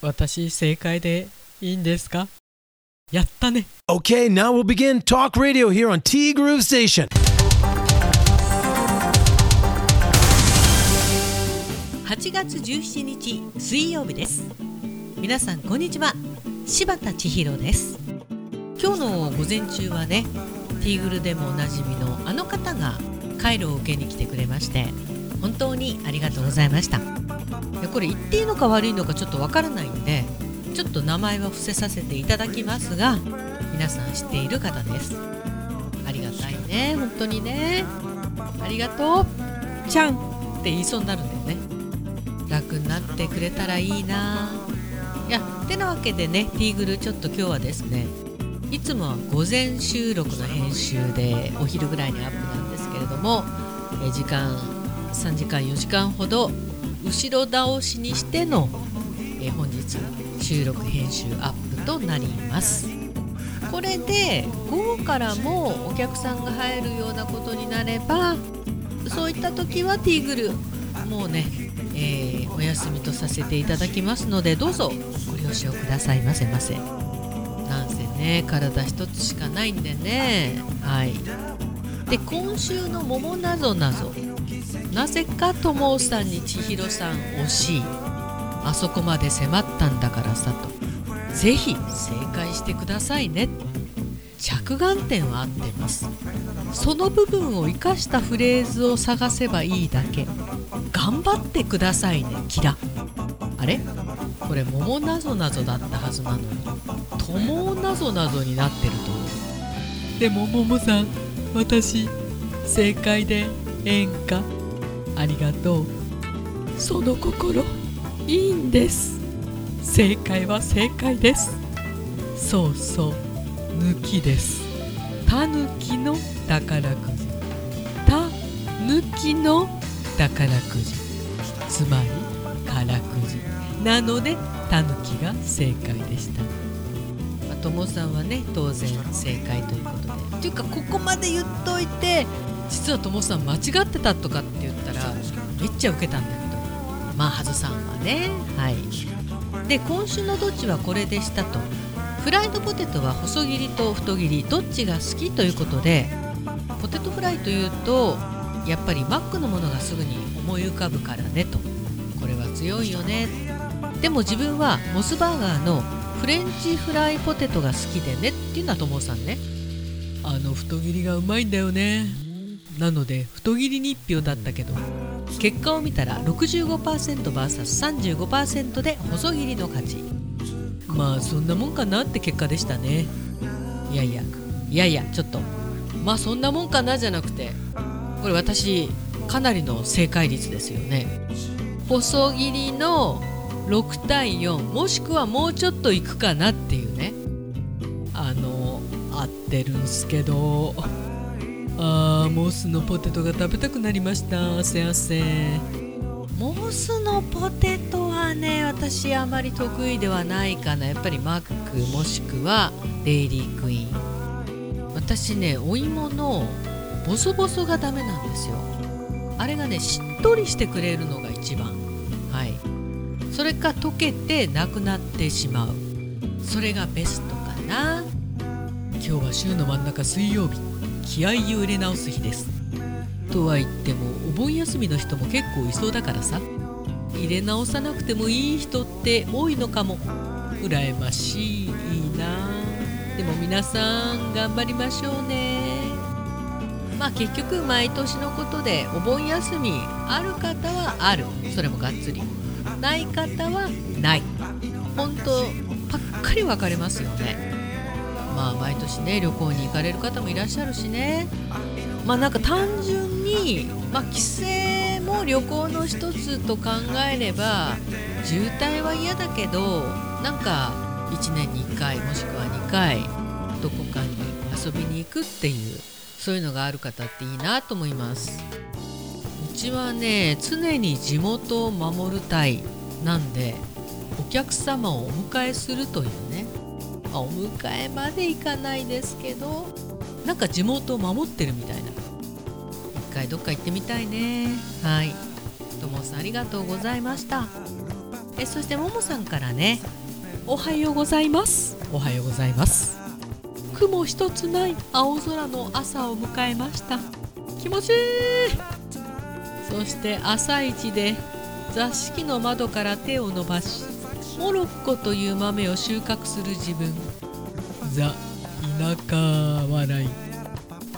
私正解でいいんですか？やったね。Okay, now we'll begin Talk Radio here on T Groove Station. 8月17日水曜日です。皆さんこんにちは。柴田千尋です。今日の午前中はねティーグルでもおなじみのあの方がカイロを受けに来てくれまして本当にありがとうございました。でこれ言っていいのか悪いのかちょっとわからないんでちょっと名前は伏せさせていただきますが皆さん知っている方です。ありがたいね。本当にね。ありがとう。ちゃんって言いそうになるんだよね。楽になってくれたらいいな。いやてなわけでねティーグルちょっと今日はですねいつもは午前収録の編集でお昼ぐらいにアップなんですけれどもえ時間3時間4時間ほど後ろ倒しにしてのえ本日収録編集アップとなります。これで午後からもお客さんが入るようなことになればそういった時はティーグルもうね、えーお休みとさせていただきますのでどうぞご了承くださいませませ。なんせね体一つしかないんでね。はい。で今週の「桃なぞなぞ」なぜかともさんに千尋さん惜しい。あそこまで迫ったんだからさと。ぜひ正解してくださいね。着眼点は合ってます。その部分を生かしたフレーズを探せばいいだけ。頑張ってくださいねキラ。あれ？これ桃なぞなぞだったはずなのに。友なぞなぞになってると思う。でも桃さん私正解でええんか？ありがとう。その心いいんです。正解は正解です。そうそう抜きです。たぬきの宝くじ。たぬきの宝くじ。つまりからくじ。なのでたぬきが正解でした。まあともさんはね当然正解ということで。っていうかここまで言っといて実はともさん間違ってたとかって言ったらめっちゃウケたんだけど。まあはずさんはね。はい。で今週のどっちはこれでしたと。フライドポテトは細切りと太切りどっちが好きということでポテトフライというとやっぱりマックのものがすぐに思い浮かぶからねと。これは強いよね。でも自分はモスバーガーのフレンチフライポテトが好きでねっていうのはともさんね。あの太切りがうまいんだよねなので太切りに1票だったけど結果を見たら 65%vs35% で細切りの勝ち。まあそんなもんかなって結果でしたね。いやいやいやいやちょっと。まあそんなもんかなじゃなくてこれ私かなりの正解率ですよね。細切りの6対4もしくはもうちょっといくかなっていうね。あの合ってるんすけど。あーモスのポテトが食べたくなりました。せやせモスのポテトはね私あまり得意ではないかな。やっぱりマックもしくはデイリークイーン。私ねお芋のボソボソがダメなんですよ。あれがねしっとりしてくれるのが一番。はい。それか溶けてなくなってしまう。それがベストかな。今日は週の真ん中水曜日気合を入れ直す日です。とは言ってもお盆休みの人も結構いそうだからさ。入れ直さなくてもいい人って多いのかも。羨ましいいいな。でも皆さん頑張りましょうね。まあ結局毎年のことでお盆休みある方はある。それもがっつり。ない方はない。本当ばっかり分かれますよね。まあ毎年ね旅行に行かれる方もいらっしゃるしね。まあなんか単純に、まあ、帰省も旅行の一つと考えれば渋滞は嫌だけどなんか1年に1回もしくは2回どこかに遊びに行くっていうそういうのがある方っていいなと思います。うちはね常に地元を守る隊なんでお客様をお迎えするというねあお迎えまで行かないですけどなんか地元を守ってるみたいな。一回どっか行ってみたいね。はい。ともさんありがとうございました。えそしてももさんからね。おはようございます。おはようございます。雲一つない青空の朝を迎えました。気持ちいい。そして朝一で座敷の窓から手を伸ばしモロッコという豆を収穫する自分。ザ田舎笑い。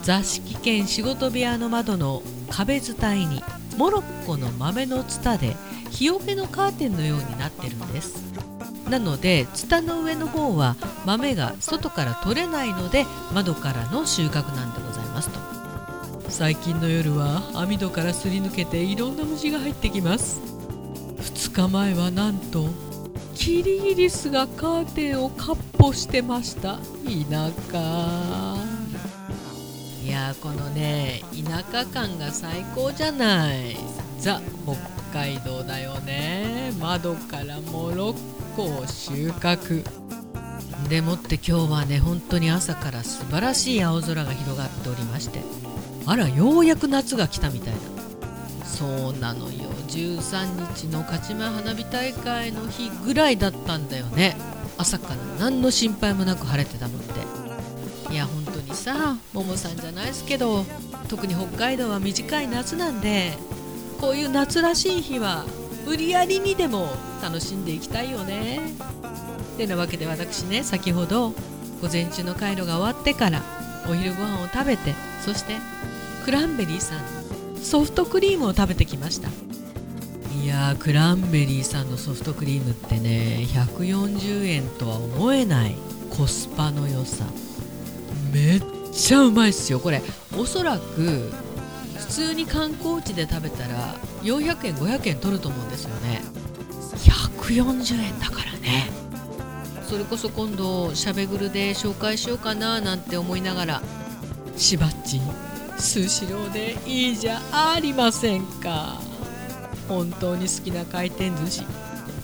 座敷兼仕事部屋の窓の壁伝いにモロッコの豆のツタで日よけのカーテンのようになってるんです。なのでツタの上の方は豆が外から取れないので窓からの収穫なんでございますと。最近の夜は網戸からすり抜けていろんな虫が入ってきます。2日前はなんとキリギリスがカーテンをかっ歩してました。田舎。いやこのね田舎感が最高じゃない。ザ北海道だよね。窓からモロッコを収穫。でもって今日はね本当に朝から素晴らしい青空が広がっておりまして。あらようやく夏が来たみたい。そうなのよ。13日の勝ち前花火大会の日ぐらいだったんだよね。朝から何の心配もなく晴れてたのっていや本当にさももさんじゃないですけど特に北海道は短い夏なんでこういう夏らしい日は無理やりにでも楽しんでいきたいよね。てなわけで私ね先ほど午前中の回路が終わってからお昼ご飯を食べてそしてクランベリーさんソフトクリームを食べてきました。いやークランベリーさんのソフトクリームってね140円とは思えないコスパの良さ。めっちゃうまいっすよ。これおそらく普通に観光地で食べたら400円500円取ると思うんですよね。140円だからね。それこそ今度しゃべぐるで紹介しようかななんて思いながらしばっちスシローでいいじゃありませんか。本当に好きな回転寿司。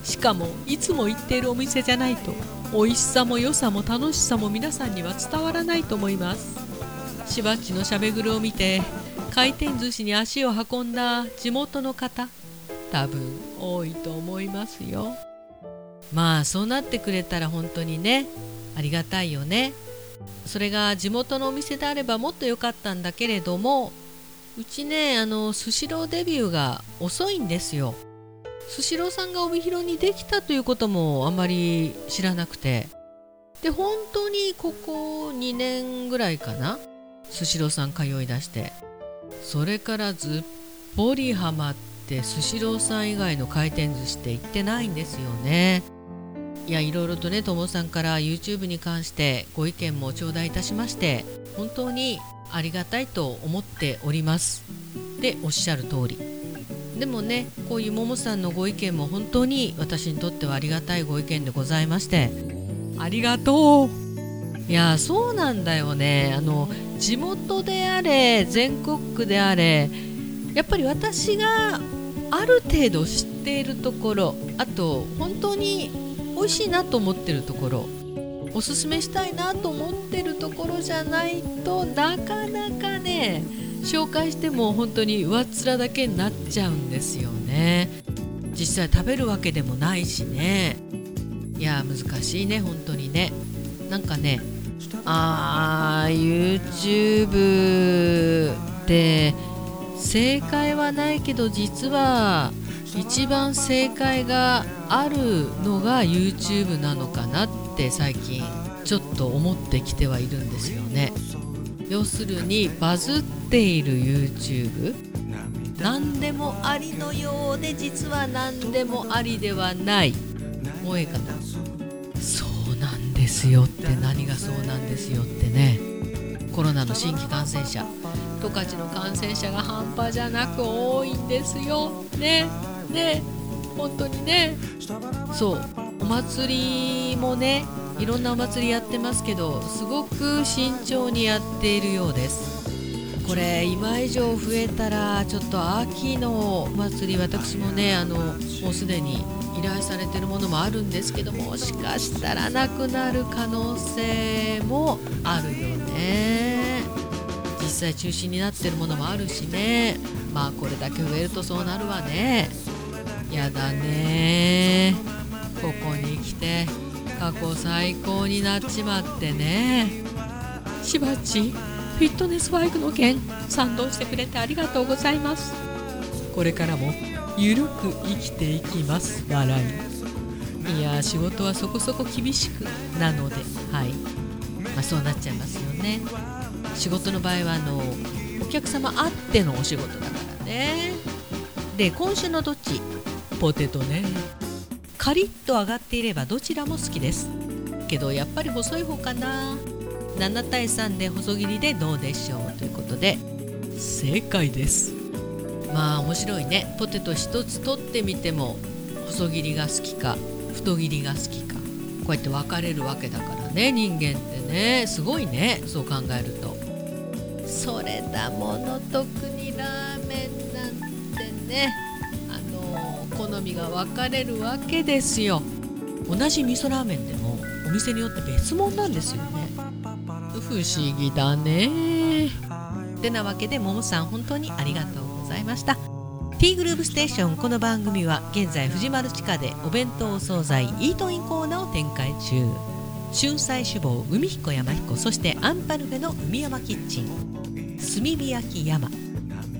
しかもいつも行っているお店じゃないと美味しさも良さも楽しさも皆さんには伝わらないと思います。しばっちのしゃべぐるを見て回転寿司に足を運んだ地元の方多分多いと思いますよ。まあそうなってくれたら本当にねありがたいよね。それが地元のお店であればもっと良かったんだけれどもうちねあのスシローデビューが遅いんですよ。スシローさんが帯広にできたということもあんまり知らなくて。で本当にここ2年ぐらいかなスシローさん通いだして。それからずっぽりハマってスシローさん以外の回転寿司って行ってないんですよね。いやいろいろとねともさんから YouTube に関してご意見も頂戴いたしまして本当にありがたいと思っております。でおっしゃる通り。でもねこういうももさんのご意見も本当に私にとってはありがたいご意見でございましてありがとう。いやそうなんだよね。あの地元であれ全国区であれやっぱり私がある程度知っているところあと本当に美味しいなと思ってるところ。おすすめしたいなと思ってるところじゃないとなかなかね紹介しても本当に上っ面だけになっちゃうんですよね。実際食べるわけでもないしね。いや難しいね本当にね。なんかねあー YouTube って正解はないけど実は一番正解があるのが YouTube なのかなって最近ちょっと思ってきてはいるんですよね。要するにバズっている YouTube 何でもありのようで実は何でもありではない。もうええかなそうなんですよって何がそうなんですよってね。コロナの新規感染者。十勝の感染者が半端じゃなく多いんですよ。ね。ね。本当にね。そうお祭りもねいろんなお祭りやってますけどすごく慎重にやっているようです。これ今以上増えたらちょっと秋のお祭り私もねあのもうすでに依頼されてるものもあるんですけどもしかしたらなくなる可能性もあるよね。実際中止になってるものもあるしね。まあこれだけ増えるとそうなるわね。やだね。ここに来て過去最高になっちまってね。しばちフィットネスバイクの件賛同してくれてありがとうございます。これからもゆるく生きていきます。笑い。いや仕事はそこそこ厳しくなのではい。まあそうなっちゃいますよね。仕事の場合はあのお客様あってのお仕事だからね。で今週のどっち？ポテトね。カリッと揚がっていればどちらも好きです。けどやっぱり細い方かな。7対3で細切りでどうでしょうということで。正解です。まあ面白いね。ポテト一つ取ってみても細切りが好きか太切りが好きか。こうやって分かれるわけだからね人間ってね。すごいね。そう考えると。それだもの特にラーメンなんてね。好みが分かれるわけですよ。同じ味噌ラーメンでもお店によって別物なんですよね。不思議だね。てなわけでももさん本当にありがとうございました。T グループステーションこの番組は現在藤丸地下でお弁当お惣菜イートインコーナーを展開中。春菜志望海彦山彦そしてアンパルフェの海山キッチン。炭火焼き山。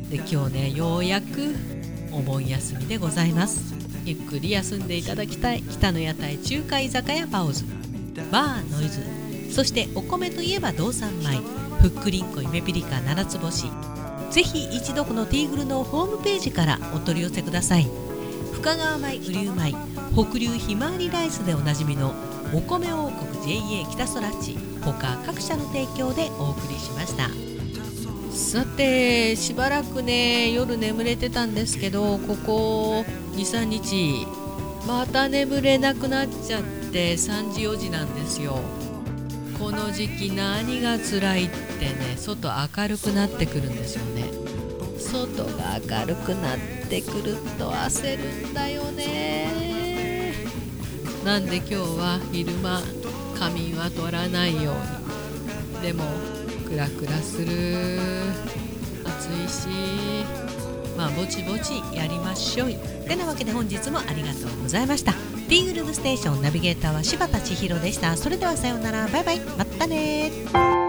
で今日ねようやくお盆休みでございます。ゆっくり休んでいただきたい。北の屋台中華居酒屋パオズ。バーノイズ。そしてお米といえば道産米。ふっくりんこ夢ピリカ七つ星。ぜひ一度このティーグルのホームページからお取り寄せください。深川米雨竜米北流ひまわりライスでおなじみのお米王国 JA 北空地他各社の提供でお送りしました。さてしばらくね夜眠れてたんですけどここ23日また眠れなくなっちゃって3時4時なんですよ。この時期何が辛いってね外明るくなってくるんですよね。外が明るくなってくると焦るんだよね。なんで今日は昼間仮眠は取らないように。でもクラクラする。暑いし。まあぼちぼちやりましょい。てなわけで本日もありがとうございました。ティーグルーブステーションナビゲーターは柴田千尋でした。それではさようなら。バイバイ。またね